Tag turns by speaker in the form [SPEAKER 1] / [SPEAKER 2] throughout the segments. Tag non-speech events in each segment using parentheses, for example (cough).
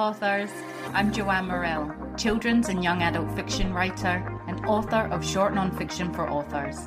[SPEAKER 1] authors. I'm Joanne Morrell, children's and young adult fiction writer and author of short nonfiction for authors.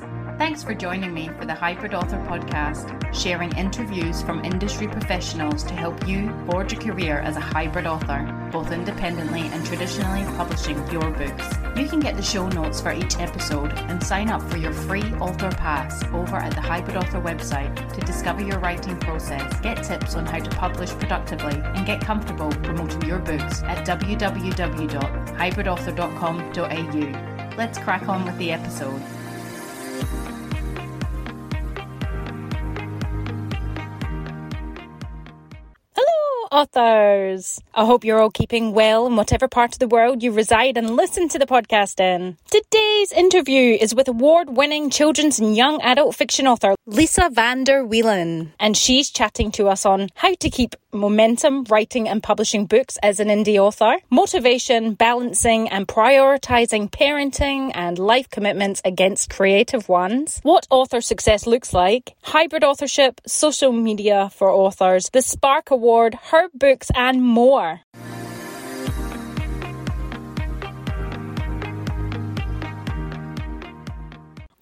[SPEAKER 1] Thanks for joining me for the Hybrid Author podcast, sharing interviews from industry professionals to help you forge a career as a hybrid author, both independently and traditionally publishing your books. You can get the show notes for each episode and sign up for your free author pass over at the Hybrid Author website to discover your writing process, get tips on how to publish productively, and get comfortable promoting your books at www.hybridauthor.com.au. Let's crack on with the episode. Authors. I hope you're all keeping well in whatever part of the world you reside and listen to the podcast in. Today's interview is with award winning children's and young adult fiction author Lisa van der Wielen, and she's chatting to us on how to keep momentum writing and publishing books as an indie author, motivation, balancing and prioritizing parenting and life commitments against creative ones, what author success looks like, hybrid authorship, social media for authors, the Spark Award, her books, and more.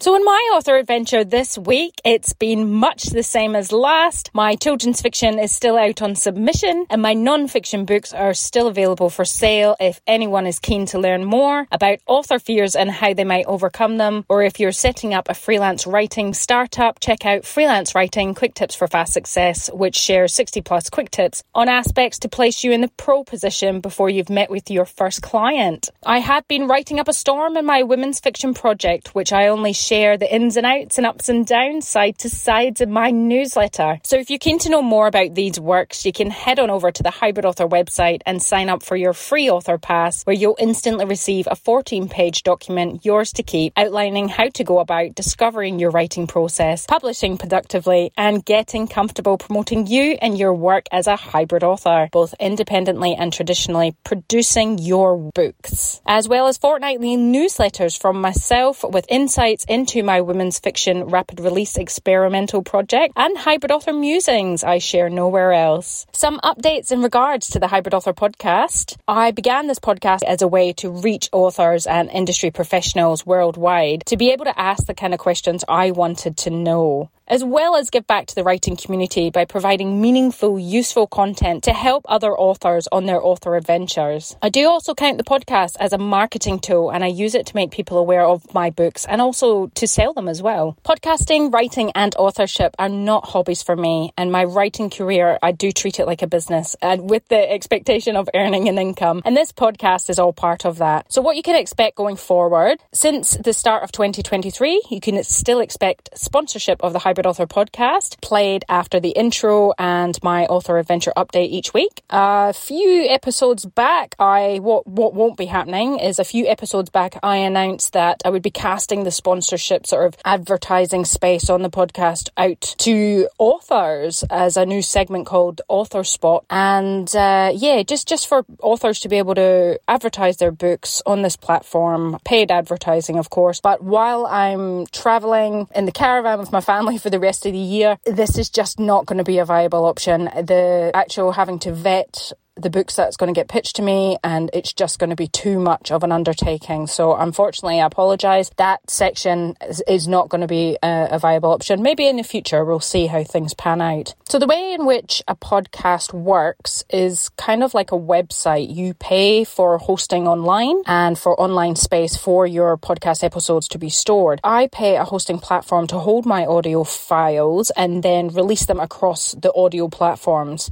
[SPEAKER 1] So, in my author adventure this week, it's been much the same as last. My children's fiction is still out on submission, and my non fiction books are still available for sale if anyone is keen to learn more about author fears and how they might overcome them. Or if you're setting up a freelance writing startup, check out Freelance Writing Quick Tips for Fast Success, which shares 60 plus quick tips on aspects to place you in the pro position before you've met with your first client. I had been writing up a storm in my women's fiction project, which I only share the ins and outs and ups and downs, side to sides in my newsletter. So if you're keen to know more about these works, you can head on over to the Hybrid Author website and sign up for your free author pass, where you'll instantly receive a 14 page document, yours to keep, outlining how to go about discovering your writing process, publishing productively, and getting comfortable promoting you and your work as a hybrid author, both independently and traditionally producing your books, as well as fortnightly newsletters from myself with insights into into my women's fiction rapid release experimental project and hybrid author musings I share nowhere else. Some updates in regards to the hybrid author podcast. I began this podcast as a way to reach authors and industry professionals worldwide to be able to ask the kind of questions I wanted to know as well as give back to the writing community by providing meaningful, useful content to help other authors on their author adventures. I do also count the podcast as a marketing tool and I use it to make people aware of my books and also to sell them as well. Podcasting, writing, and authorship are not hobbies for me, and my writing career, I do treat it like a business and with the expectation of earning an income. And this podcast is all part of that. So, what you can expect going forward, since the start of 2023, you can still expect sponsorship of the Hybrid Author podcast, played after the intro and my author adventure update each week. A few episodes back, I what what won't be happening is a few episodes back I announced that I would be casting the sponsorship sort of advertising space on the podcast out to authors as a new segment called Author Spot. And uh, yeah, just just for authors to be able to advertise their books on this platform, paid advertising, of course. But while I'm traveling in the caravan with my family for the rest of the year, this is just not going to be a viable option. The actual having to vet the books that's going to get pitched to me and it's just going to be too much of an undertaking. So unfortunately, I apologize. That section is, is not going to be a, a, viable option. Maybe in the future, we'll see how things pan out. So the way in which a podcast works is kind of like a website. You pay for hosting online and for online space for your podcast episodes to be stored. I pay a hosting platform to hold my audio files and then release them across the audio platforms.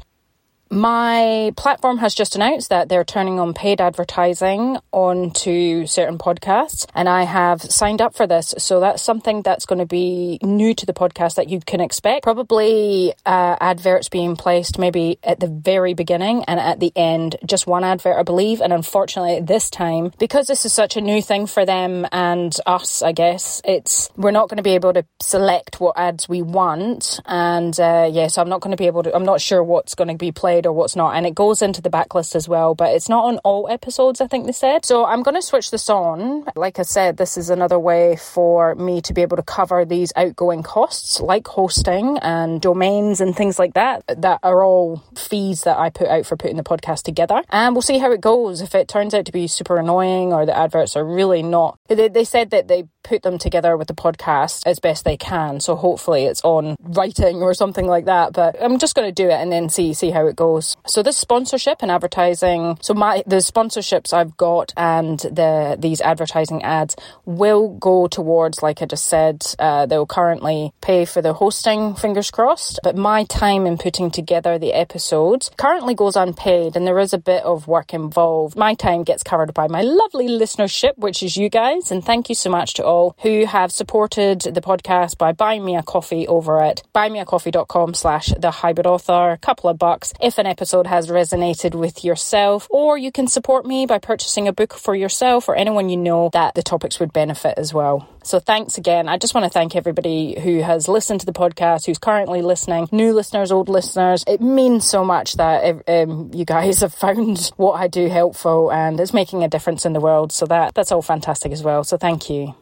[SPEAKER 1] My platform has just announced that they're turning on paid advertising onto certain podcasts, and I have signed up for this. So that's something that's going to be new to the podcast that you can expect. Probably uh, adverts being placed maybe at the very beginning and at the end, just one advert, I believe. And unfortunately, this time, because this is such a new thing for them and us, I guess, it's we're not going to be able to select what ads we want. And uh, yes, yeah, so I'm not going to be able to. I'm not sure what's going to be played or what's not. And it goes into the backlist as well, but it's not on all episodes, I think they said. So I'm going to switch this on. Like I said, this is another way for me to be able to cover these outgoing costs like hosting and domains and things like that, that are all fees that I put out for putting the podcast together. And we'll see how it goes. If it turns out to be super annoying or the adverts are really not, they, they said that they put them together with the podcast as best they can. So hopefully it's on writing or something like that. But I'm just going to do it and then see see how it goes. So this sponsorship and advertising. So my the sponsorships I've got and the these advertising ads will go towards, like I just said, uh, they'll currently pay for the hosting. Fingers crossed. But my time in putting together the episodes currently goes unpaid, and there is a bit of work involved. My time gets covered by my lovely listenership, which is you guys, and thank you so much to all who have supported the podcast by buying me a coffee over at buymeacoffee.com slash the hybrid author. A couple of bucks if an episode has resonated with yourself, or you can support me by purchasing a book for yourself or anyone you know that the topics would benefit as well. So thanks again. I just want to thank everybody who has listened to the podcast, who's currently listening, new listeners, old listeners. It means so much that um, you guys have found what I do helpful and it's making a difference in the world. So that that's all fantastic as well. So thank you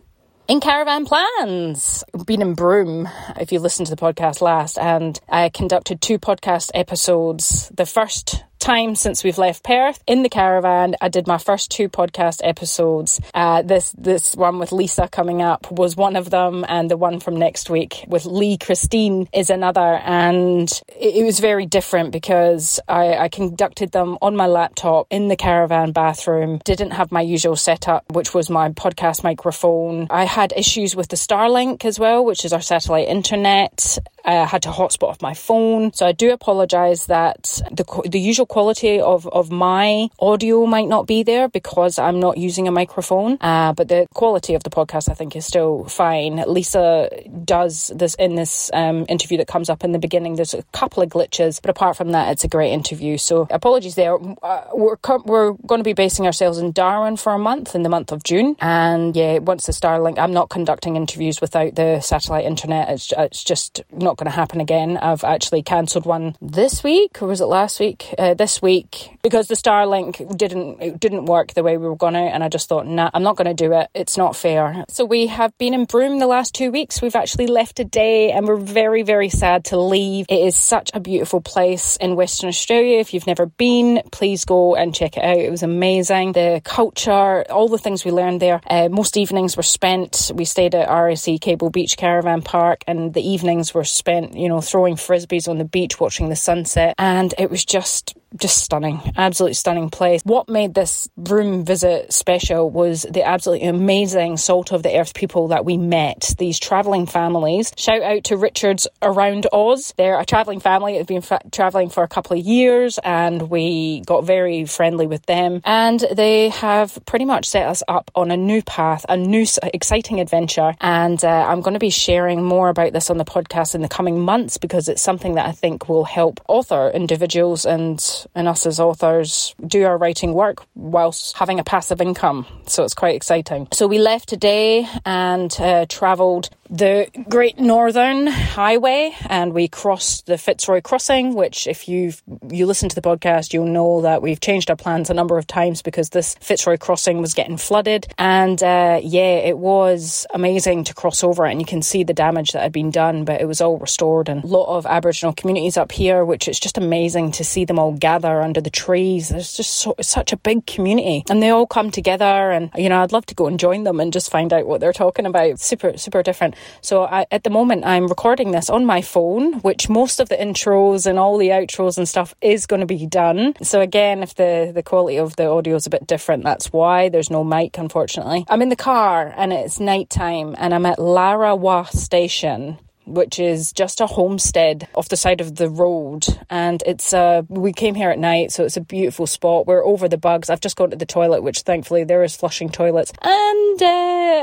[SPEAKER 1] in caravan plans. Been in Broome, if you listened to the podcast last, and I conducted two podcast episodes. The first time since we've left Perth in the caravan. I did my first two podcast episodes. Uh, this this one with Lisa coming up was one of them, and the one from next week with Lee Christine is another. And it, it was very different because I, I conducted them on my laptop in the caravan bathroom. Didn't have my usual setup, which was my podcast microphone. I had issues with the Starlink as well, which is our satellite internet. I had to hotspot off my phone. So I do apologize that the, the usual quality of, of my audio might not be there because I'm not using a microphone. Uh, but the quality of the podcast, I think, is still fine. Lisa does this in this um, interview that comes up in the beginning. There's a couple of glitches, but apart from that, it's a great interview. So apologies there. Uh, we're, we're going to be basing ourselves in Darwin for a month in the month of June. And yeah, once the Starlink, I'm not conducting interviews without the satellite internet. It's, it's just not going to happen again. I've actually cancelled one this week, or was it last week? Uh, this week because the Starlink didn't it didn't work the way we were gonna, and I just thought, nah, I'm not going to do it. It's not fair. So we have been in Broome the last two weeks. We've actually left today, and we're very very sad to leave. It is such a beautiful place in Western Australia. If you've never been, please go and check it out. It was amazing. The culture, all the things we learned there. Uh, most evenings were spent. We stayed at RSE Cable Beach Caravan Park, and the evenings were spent, you know, throwing frisbees on the beach, watching the sunset, and it was just just stunning, absolutely stunning place. What made this Broome visit special was the absolutely amazing salt of the earth people that we met, these travelling families. Shout out to Richards Around Oz. They're a travelling family that have been fa- travelling for a couple of years and we got very friendly with them. And they have pretty much set us up on a new path, a new exciting adventure. And uh, I'm going to be sharing more about this on the podcast in the coming months because it's something that I think will help author individuals and and us as authors do our writing work whilst having a passive income. So it's quite exciting. So we left today and uh, travelled the Great Northern Highway and we crossed the Fitzroy Crossing, which if you've you listen to the podcast, you'll know that we've changed our plans a number of times because this Fitzroy Crossing was getting flooded. And uh, yeah, it was amazing to cross over and you can see the damage that had been done, but it was all restored and a lot of Aboriginal communities up here, which it's just amazing to see them all gather under the trees. There's just so, such a big community and they all come together and you know, I'd love to go and join them and just find out what they're talking about. Super, super different. So I, at the moment, I'm recording this on my phone, which most of the intros and all the outros and stuff is going to be done. So again, if the, the quality of the audio is a bit different, that's why there's no mic, unfortunately. I'm in the car and it's nighttime and I'm at Larrawa Station which is just a homestead off the side of the road. And it's uh, we came here at night, so it's a beautiful spot. We're over the bugs. I've just gone to the toilet, which thankfully there is flushing toilets. And uh,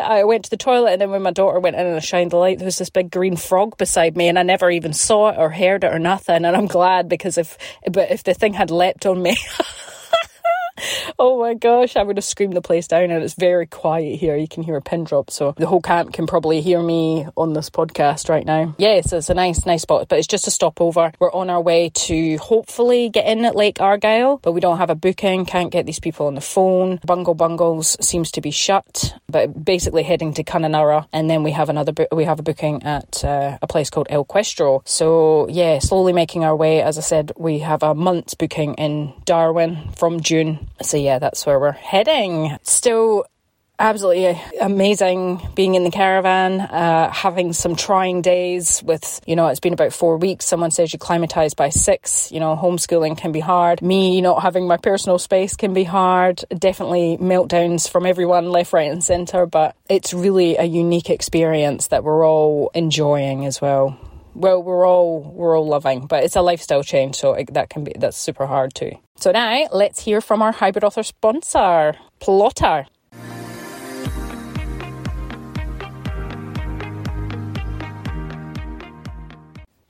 [SPEAKER 1] I went to the toilet, and then when my daughter went in and I shined the light, there was this big green frog beside me, and I never even saw it or heard it or nothing. And I'm glad because if but if the thing had leapt on me. (laughs) oh my gosh, I would have screamed the place down, and it's very quiet here. You can hear a pin drop, so the whole camp can probably hear me on this podcast right now. Yes, it's a nice, nice spot, but it's just a stopover. We're on our way to hopefully get in at Lake Argyle, but we don't have a booking, can't get these people on the phone. Bungle Bungles seems to be shut, but basically heading to Kununurra, and then we have another bo- we have a booking at uh, a place called El Questro. So yeah, slowly making our way. As I said, we have a month's booking in Darwin from June. So yeah, that's where we're heading. Still absolutely amazing being in the caravan, uh, having some trying days with, you know, it's been about four weeks. Someone says you climatize by six. You know, homeschooling can be hard. Me not having my personal space can be hard. Definitely meltdowns from everyone left, right, and centre, but it's really a unique experience that we're all enjoying as well. Well, we're all we're all loving, but it's a lifestyle change, so it, that can be that's super hard too. So now let's hear from our hybrid author sponsor, Plottr.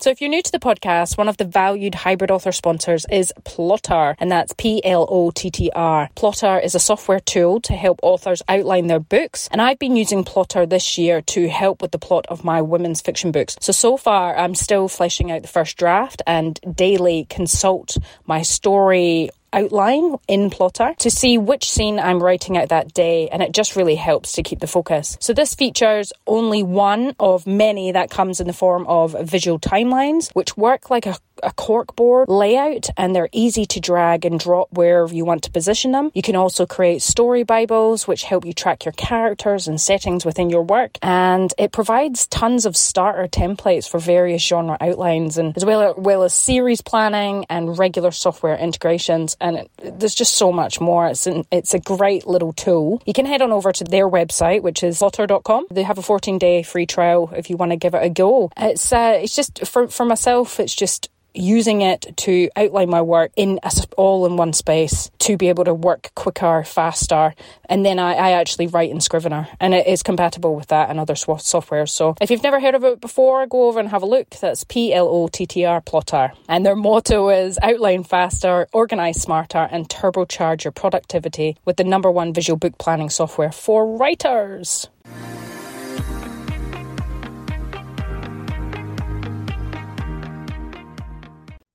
[SPEAKER 1] So, if you're new to the podcast, one of the valued hybrid author sponsors is Plottr, and that's P L O T T R. Plottr is a software tool to help authors outline their books, and I've been using Plottr this year to help with the plot of my women's fiction books. So, so far, I'm still fleshing out the first draft and daily consult my story outline in Plottr to see which scene I'm writing out that day, and it just really helps to keep the focus. So, this features only one of many that comes in the form of visual timelines, which work like a a corkboard layout and they're easy to drag and drop wherever you want to position them. You can also create story bibles which help you track your characters and settings within your work and it provides tons of starter templates for various genre outlines and as well, well as series planning and regular software integrations and it, there's just so much more. It's an, it's a great little tool. You can head on over to their website which is plottr.com. They have a 14 day free trial if you want to give it a go. It's uh, it's just for for myself it's just using it to outline my work in a, all in one space to be able to work quicker, faster. And then I, I actually write in Scrivener and it is compatible with that and other softwares. So if you've never heard of it before, go over and have a look. That's P L O T T R Plottr. And their motto is outline faster, organize smarter, and turbocharge your productivity with the number one visual book planning software for writers.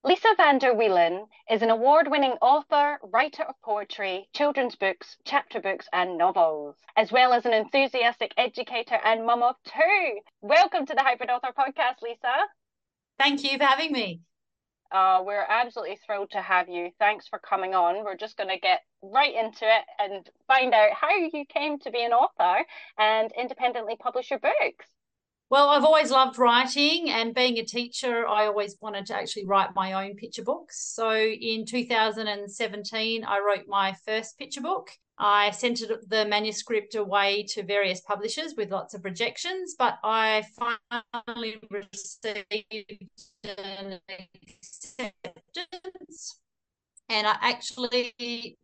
[SPEAKER 2] Lisa van der Wielen is an award winning author, writer of poetry, children's books, chapter books, and novels, as well as an enthusiastic educator and mum of two. Welcome to the Hybrid Author Podcast, Lisa.
[SPEAKER 3] Thank you for having me.
[SPEAKER 2] Uh, we're absolutely thrilled to have you. Thanks for coming on. We're just going to get right into it and find out how you came to be an author and independently publish your books.
[SPEAKER 3] Well, I've always loved writing, and being a teacher, I always wanted to actually write my own picture books. So in 2017, I wrote my first picture book. I sent the manuscript away to various publishers with lots of rejections, but I finally received an acceptance. And I actually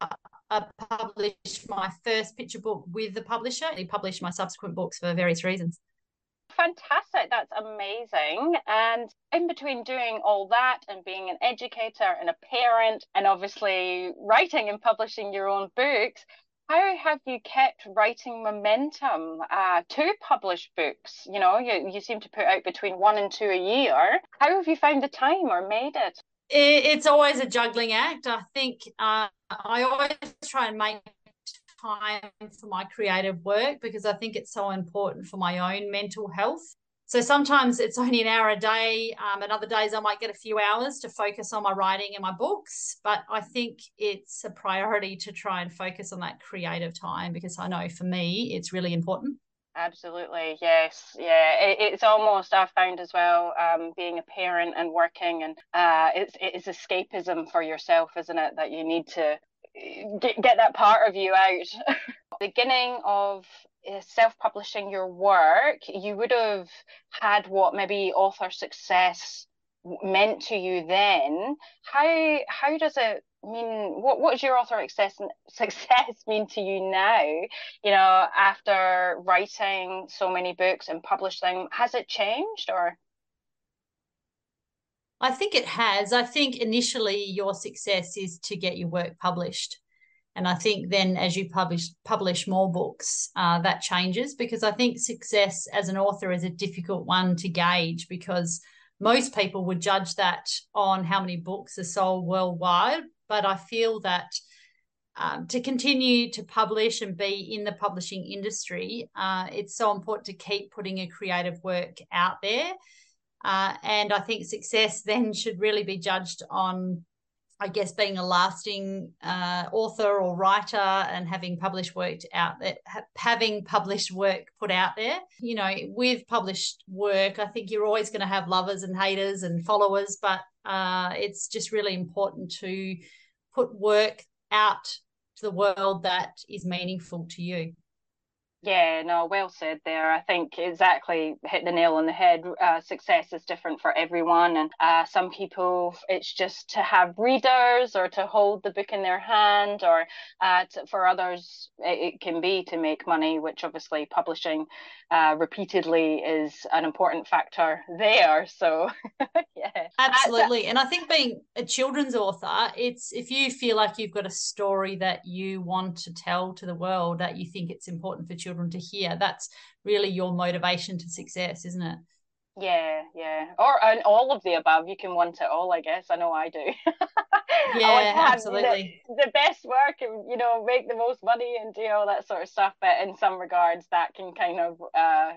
[SPEAKER 3] I uh, published my first picture book with the publisher. He published my subsequent books for various reasons
[SPEAKER 2] fantastic. That's amazing. And in between doing all that and being an educator and a parent, and obviously writing and publishing your own books, how have you kept writing momentum uh, to publish books? You know, you, you seem to put out between one and two a year. How have you found the time or made it?
[SPEAKER 3] It's always a juggling act. I think uh, I always try and make time for my creative work because I think it's so important for my own mental health. So sometimes it's only an hour a day, um, and other days I might get a few hours to focus on my writing and my books. But I think it's a priority to try and focus on that creative time because I know for me it's really important.
[SPEAKER 2] Absolutely, yes, yeah. It, it's almost I've found as well, um, being a parent and working, and uh, it's it's escapism for yourself, isn't it? That you need to get, get that part of you out. (laughs) Beginning of uh, self-publishing your work, you would have had what maybe author success meant to you then. How how does it mean? What what does your author success (laughs) success mean to you now? You know, after writing so many books and publishing, has it changed or?
[SPEAKER 3] I think it has. I think initially your success is to get your work published. And I think then as you publish publish more books, uh, that changes because I think success as an author is a difficult one to gauge because most people would judge that on how many books are sold worldwide. But I feel that um, to continue to publish and be in the publishing industry, uh, it's so important to keep putting a creative work out there. Uh, and I think success then should really be judged on, I guess, being a lasting uh, author or writer and having published work out there, having published work put out there. You know, with published work, I think you're always going to have lovers and haters and followers, but uh, it's just really important to put work out to the world that is meaningful to you.
[SPEAKER 1] Yeah, no, well said there. I think exactly hit the nail on the head. Uh, success is different for everyone. And uh, some people, it's just to have readers or to hold the book in their hand, or uh, to, for others, it, it, can be to make money, which obviously publishing uh, repeatedly is an important factor there. So, (laughs) yeah.
[SPEAKER 3] Absolutely. And I think being a children's author, it's if you feel like you've got a story that you want to tell to the world, that you think it's important for children children to hear. That's really your motivation to success isn't it?
[SPEAKER 1] Yeah yeah. Or and all of the above. You can want it all i guess. I know i do. (laughs)
[SPEAKER 3] Yeah I absolutely
[SPEAKER 1] the, the, best work and you know make the most money and do all that sort of stuff. But in some regards that can kind of uh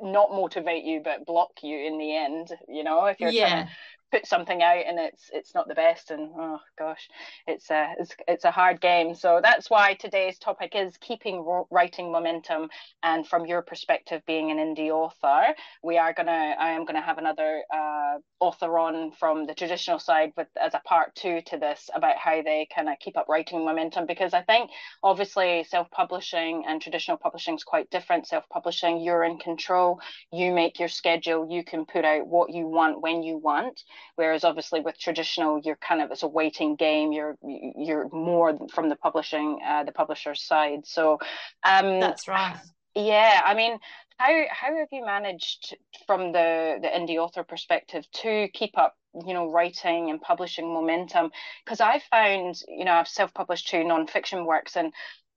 [SPEAKER 1] not motivate you but block you in the end you know if you're yeah. trying to put something out and it's it's not the best and oh gosh it's a it's, it's a hard game. So that's why today's topic is keeping writing momentum. And from your perspective being an indie author we are gonna i am gonna have another uh, author on from the traditional side with as a part two to this about how they kind of keep up writing momentum. Because i think obviously self-publishing and traditional publishing is quite different. Self-publishing you're in control. You make your schedule. You can put out what you want when you want Whereas obviously with traditional, you're kind of it's a waiting game. You're you're more from the publishing, uh, the publisher's side. So
[SPEAKER 3] um, that's right.
[SPEAKER 1] Yeah, I mean, how how have you managed from the the indie author perspective to keep up you know writing and publishing momentum because i found you know i've self-published two non-fiction works and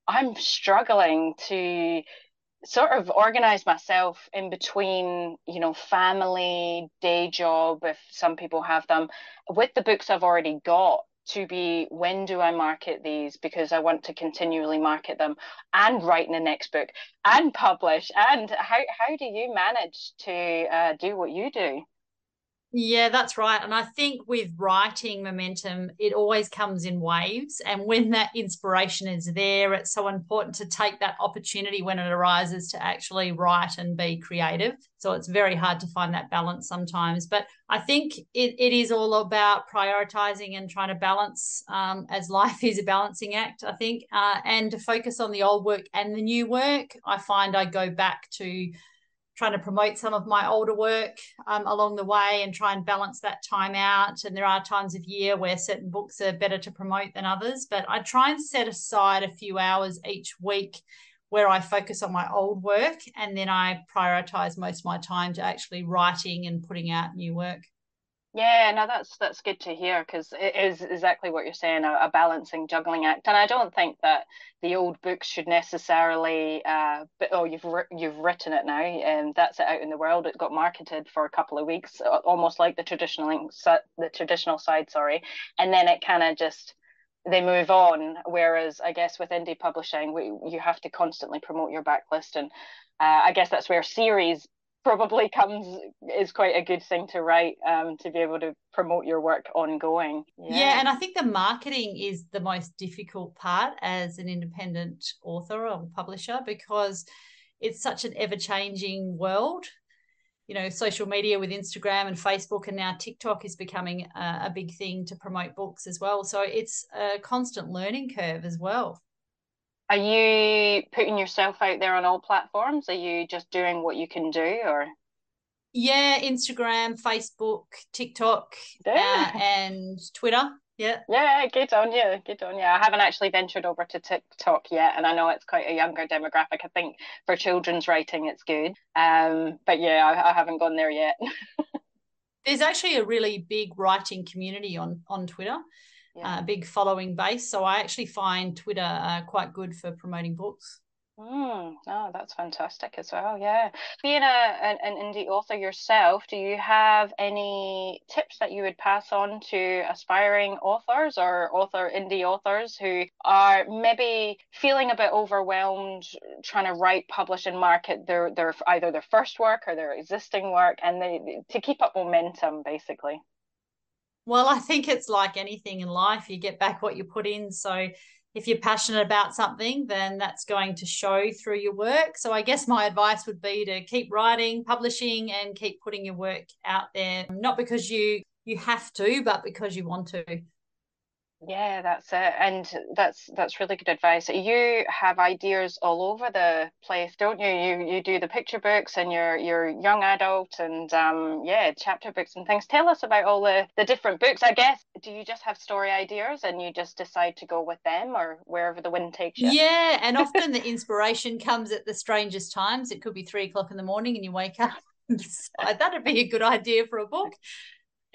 [SPEAKER 1] i'm struggling to sort of organize myself in between you know family day job if some people have them with the books i've already got to be when do i market these? Because i want to continually market them and write in the next book and publish. And how, how do you manage to uh, do what you do
[SPEAKER 3] yeah, that's right. And I think with writing momentum, it always comes in waves. And when that inspiration is there, it's so important to take that opportunity when it arises to actually write and be creative. So it's very hard to find that balance sometimes. But I think it, it is all about prioritizing and trying to balance um, as life (laughs) is a balancing act, I think, uh, and to focus on the old work and the new work. I find I go back to trying to promote some of my older work um, along the way and try and balance that time out. And there are times of year where certain books are better to promote than others, but I try and set aside a few hours each week where I focus on my old work and then I prioritize most of my time to actually writing and putting out new work.
[SPEAKER 1] Yeah, no, that's that's good to hear because it is exactly what you're saying a, a, balancing juggling act, and I don't think that the old books should necessarily. Uh, but, oh, you've you've written it now, and that's it out in the world. It got marketed for a couple of weeks, almost like the traditional the traditional side, sorry, and then it kind of just they move on. Whereas I guess with indie publishing, we, you have to constantly promote your backlist, and uh, I guess that's where series probably comes is quite a good thing to write um, to be able to promote your work ongoing.
[SPEAKER 3] Yeah. yeah, and I think the marketing is the most difficult part as an independent author or publisher because it's such an ever changing world. You know, social media with Instagram and Facebook, and now TikTok is becoming a, a big thing to promote books as well. So it's a constant learning curve as well.
[SPEAKER 1] Are you putting yourself out there on all platforms? Are you just doing what you can do or?
[SPEAKER 3] Yeah, Instagram, Facebook, TikTok, uh, (laughs) and Twitter. Yeah.
[SPEAKER 1] Yeah, good on you. Good on you. I haven't actually ventured over to TikTok yet, and I know it's quite a younger demographic. I think for children's writing, it's good. Um, but yeah, I, I haven't gone there yet. (laughs)
[SPEAKER 3] There's actually a really big writing community on on Twitter. Yeah. uh, big following base. So I actually find Twitter uh, quite good for promoting books.
[SPEAKER 1] Mm, oh, that's fantastic as well. Yeah. Being a an, an indie author yourself, do you have any tips that you would pass on to aspiring authors or author indie authors who are maybe feeling a bit overwhelmed trying to write, publish, and market their their either their first work or their existing work, and they to keep up momentum, basically?
[SPEAKER 3] Well, I think it's like anything in life. You get back what you put in. So if you're passionate about something, then that's going to show through your work. So I guess my advice would be to keep writing, publishing, and keep putting your work out there, not because you you have to, but because you want to.
[SPEAKER 1] Yeah, that's it. And that's that's really good advice. You have ideas all over the place, don't you? You you do the picture books and you're you're young adult and um yeah, chapter books and things. Tell us about all the, the different books. I guess do you just have story ideas and you just decide to go with them or wherever the wind takes you?
[SPEAKER 3] Yeah, and (laughs) often the inspiration comes at the strangest times. It could be three o'clock in the morning and you wake up. (laughs) That'd be a good idea for a book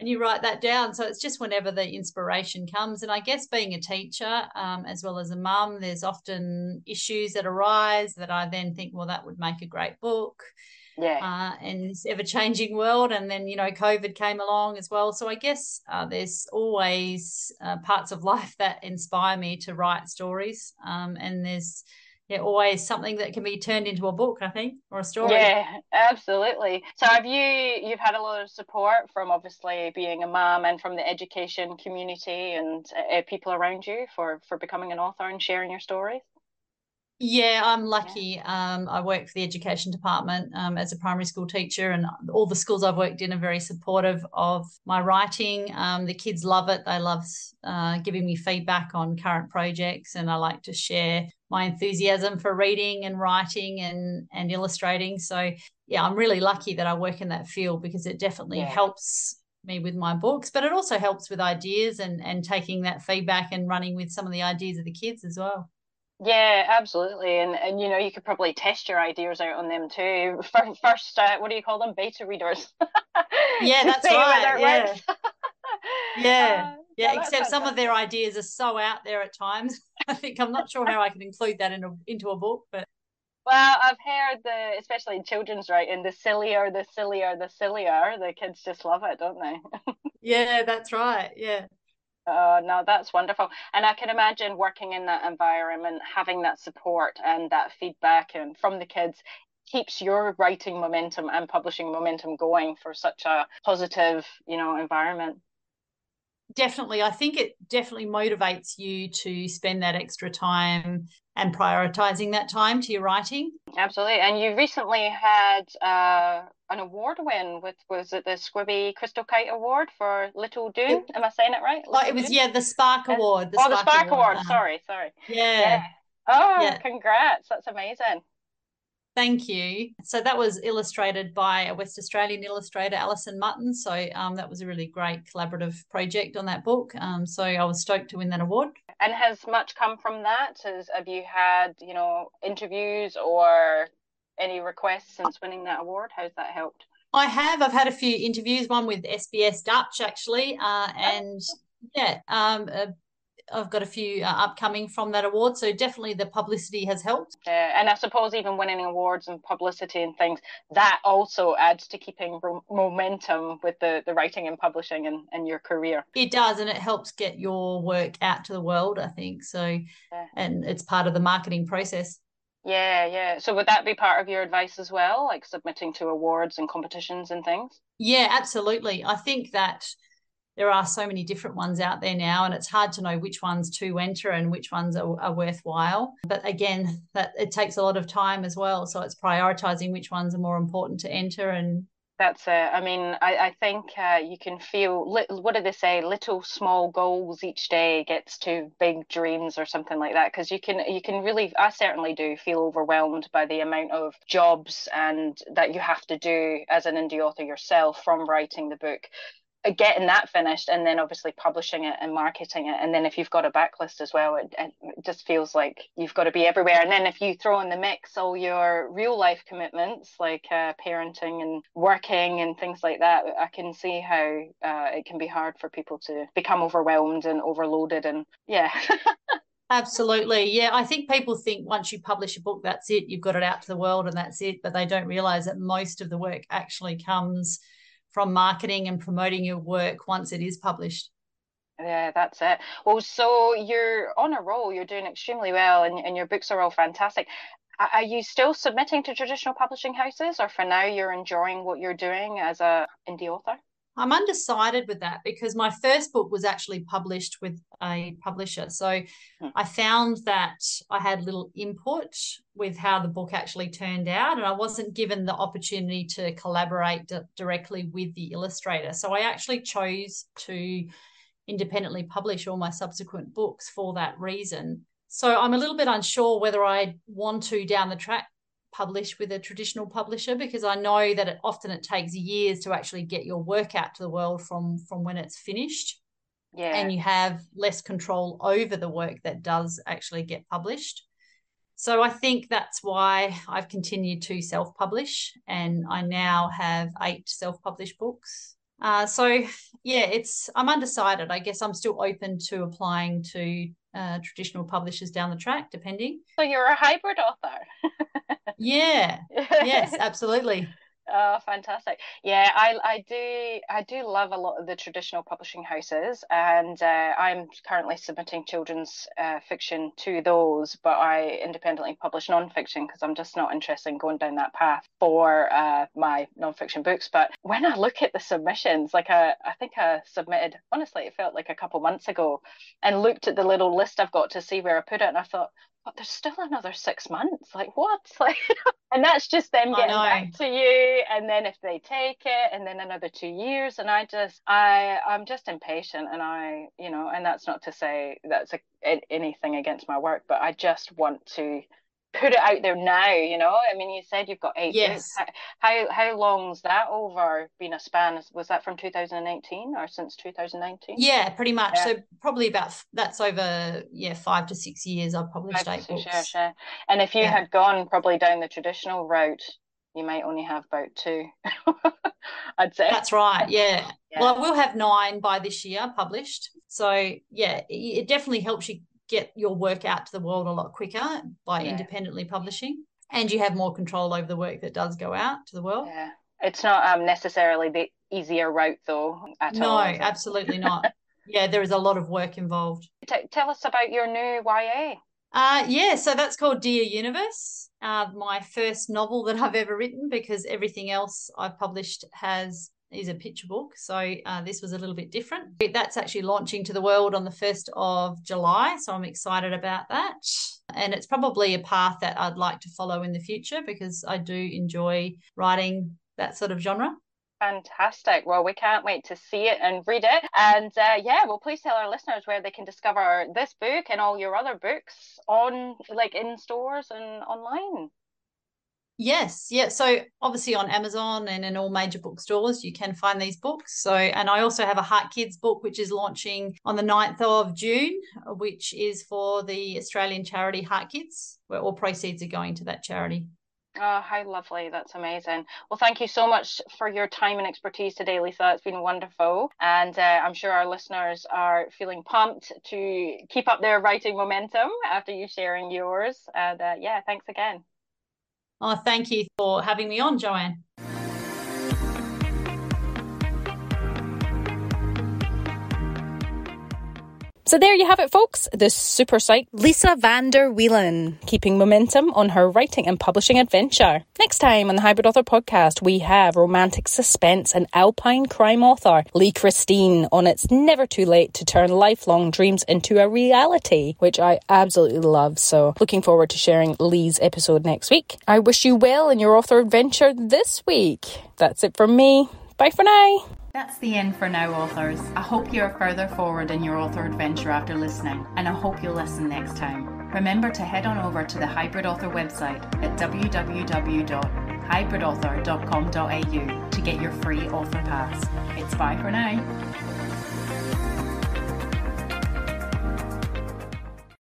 [SPEAKER 3] and you write that down. So it's just whenever the inspiration comes. And I guess being a teacher, um, as well as a mum, there's often issues that arise that I then think, well, that would make a great book.
[SPEAKER 1] Yeah.
[SPEAKER 3] Uh, and this ever changing world. And then, you know, COVID came along as well. So I guess uh, there's always uh, parts of (laughs) life that inspire me to write stories. Um, and there's, yeah, always something that can be turned into a book, I think, or a story.
[SPEAKER 1] Yeah, absolutely. So have you you've had a lot of support from obviously being a mom and from the education community and uh, people around you for for becoming an author and sharing your stories?
[SPEAKER 3] Yeah, I'm lucky. Yeah. Um, I work for the education department um, as a primary school teacher, and all the schools I've worked in are very supportive of my writing. Um, the kids love it. They love uh, giving me feedback on current projects, and I like to share my enthusiasm for reading and writing and and illustrating. So yeah, I'm really lucky that I work in that field because it definitely yeah. helps me with my books, but it also helps with ideas and and taking that feedback and running with some of the ideas of the kids as well.
[SPEAKER 1] Yeah, absolutely, and and you know you could probably test your ideas out on them too. (laughs) First, uh, what do you call them? Beta readers. (laughs)
[SPEAKER 3] yeah, that's right. Yeah. (laughs) yeah. Uh, yeah, except some of their ideas are so out there at times. I think I'm not sure how I can include that in a, into a book, but
[SPEAKER 1] well, I've heard the especially in children's writing, the sillier, the sillier, the sillier. The kids just love it, don't they? (laughs)
[SPEAKER 3] yeah, that's right. Yeah.
[SPEAKER 1] Oh, no, that's wonderful. And I can imagine working in that environment, having that support and that feedback and from the kids keeps your writing momentum and publishing momentum going for such a positive, you know, environment
[SPEAKER 3] definitely i think it definitely motivates you to spend that extra time and prioritizing that time to your writing.
[SPEAKER 1] Absolutely. And you recently had uh, an award win with was it the SCBWI crystal kite award for little doon am i saying it right?
[SPEAKER 3] Little oh, it was Doon? yeah the spark award
[SPEAKER 1] the oh spark the spark award, award. Uh, sorry sorry.
[SPEAKER 3] Yeah, yeah.
[SPEAKER 1] oh yeah. congrats. That's amazing
[SPEAKER 3] Thank you. So that was illustrated by a West Australian illustrator, Alison Mutton. So um, that was a really great collaborative project on that book. Um, so I was stoked to win that award.
[SPEAKER 1] And has much come from that? Has, have you had, you know, interviews or any requests since winning that award? How's that helped?
[SPEAKER 3] I have. I've had a few interviews, one with SBS Dutch actually, uh, and yeah, um, I've got a few uh, upcoming from that award. So definitely the publicity has helped.
[SPEAKER 1] Yeah, and I suppose even winning awards and publicity and things that also adds to keeping momentum with the the writing and publishing and, and your career.
[SPEAKER 3] It does, and it helps get your work out to the world. I think so, yeah. and it's part of the marketing process.
[SPEAKER 1] Yeah, yeah. So would that be part of your advice as well, like submitting to awards and competitions and things?
[SPEAKER 3] Yeah, absolutely. I think that there are so many different ones out there now and it's hard to know which ones to enter and which ones are, are, worthwhile but again that it takes a lot of time as well so it's prioritizing which ones are more important to enter and
[SPEAKER 1] that's it. I mean, I, I think uh, you can feel, what do they say? Little small goals each day gets to big dreams or something like that. Because you can, you can really, I certainly do feel overwhelmed by the amount of jobs and that you have to do as an indie author yourself from writing the book getting that finished and then obviously publishing it and marketing it and then if you've got a backlist as well it, it, just feels like you've got to be everywhere and then if you throw in the mix all your real life commitments like uh, parenting and working and things like that i can see how uh, it can be hard for people to become overwhelmed and overloaded and yeah (laughs)
[SPEAKER 3] Absolutely. Yeah. I think people think once you publish a book, that's it. You've got it out to the world and that's it. But they don't realize that most of the work actually comes from marketing and promoting your work once it is published.
[SPEAKER 1] Yeah, that's it. Well, so you're on a roll, you're doing extremely well, and, and your books are all fantastic. Are you still submitting to traditional publishing houses, or for now you're enjoying what you're doing as a indie author?
[SPEAKER 3] I'm undecided with that because my first book was actually published with a publisher. So hmm. I found that I had little input with how the book actually turned out, and I wasn't given the opportunity to collaborate d- directly with the illustrator. So I actually chose to independently publish all my subsequent books for that reason. So I'm a little bit unsure whether I want to down the track publish with a traditional publisher because I know that it often it takes years to actually get your work out to the world from from when it's finished. Yeah. And you have less control over the work that does actually get published. So I think that's why I've continued to self-publish and I now have eight self-published books. Uh, so yeah, it's I'm undecided. I guess I'm still open to applying to uh, traditional publishers down the track, depending.
[SPEAKER 1] So you're a hybrid author. (laughs)
[SPEAKER 3] yeah. Yes, absolutely.
[SPEAKER 1] Oh, fantastic! Yeah, I I do I do love a lot of the traditional publishing houses, and uh, I'm currently submitting children's uh, fiction to those, but I independently publish nonfiction because I'm just not interested in going down that path for uh, my nonfiction books. But when I look at the submissions, like I I think I submitted honestly, it felt like a couple months ago, and looked at the little list I've got to see where I put it, and I thought, but there's still another six months. Like what? (laughs) Like, and that's just them getting back to you, and then if they take it, and then another two years, and I just, I, I'm just impatient, and I, you know, and that's not to say that's a, anything against my work, but I just want to put it out there now you know? I mean you said you've got eight
[SPEAKER 3] yes.
[SPEAKER 1] How how long's that over been a span? Was that from 2018 or since 2019
[SPEAKER 3] yeah pretty much. Yeah. so probably about that's over yeah five to six years i've published eight books.
[SPEAKER 1] sure, sure. and if you yeah. had gone probably down the traditional route you might only have about two (laughs) i'd say.
[SPEAKER 3] That's right yeah. yeah. Well i will have nine by this year published. So yeah it definitely helps you get your work out to the world a lot quicker by yeah. independently publishing and you have more control over the work that does go out to the world.
[SPEAKER 1] Yeah. It's not um, necessarily the easier route though at
[SPEAKER 3] no,
[SPEAKER 1] all
[SPEAKER 3] no absolutely (laughs) not. Yeah there is a lot of work involved.
[SPEAKER 1] T- tell us about your new ya
[SPEAKER 3] uh, yeah, so that's called Dear Universe, uh, my first novel that I've ever written because everything else I've published has is a picture book. So uh, this was a little bit different. That's actually launching to the world on the 1st of July. So I'm excited about that. And it's probably a path that I'd like to follow in the future because I do enjoy writing that sort of genre.
[SPEAKER 1] Fantastic. Well, we can't wait to see it and read it. And uh, yeah, well, please tell our listeners where they can discover this book and all your other books on, like, in stores and online.
[SPEAKER 3] Yes, yeah. So obviously on Amazon and in all major bookstores, you can find these books. So, and I also have a Heart Kids book, which is launching on the 9th of June, which is for the Australian charity Heart Kids, where all proceeds are going to that charity.
[SPEAKER 1] Oh, how lovely. That's amazing. Well, thank you so much for your time and expertise today, Lisa. It's been wonderful. And uh, I'm sure our listeners are feeling pumped to keep up their writing momentum after you sharing yours. And uh, yeah, thanks again.
[SPEAKER 3] Oh, thank you for having me on, Joanne.
[SPEAKER 4] So there you have it, folks. The super psych Lisa van der Wielen keeping momentum on her writing and publishing adventure. Next time on the Hybrid Author podcast, we have romantic suspense and alpine crime author Lee Christine on It's Never Too Late to Turn Lifelong Dreams into a Reality, which I absolutely love. So looking forward to sharing Lee's episode next week. I wish you well in your author adventure this week. That's it from me. Bye for now.
[SPEAKER 5] That's the end for now, authors. I hope you are further forward in your author adventure after listening, and I hope you'll listen next time. Remember to head on over to the Hybrid Author website at www.hybridauthor.com.au
[SPEAKER 1] to get your free author pass. It's bye for now.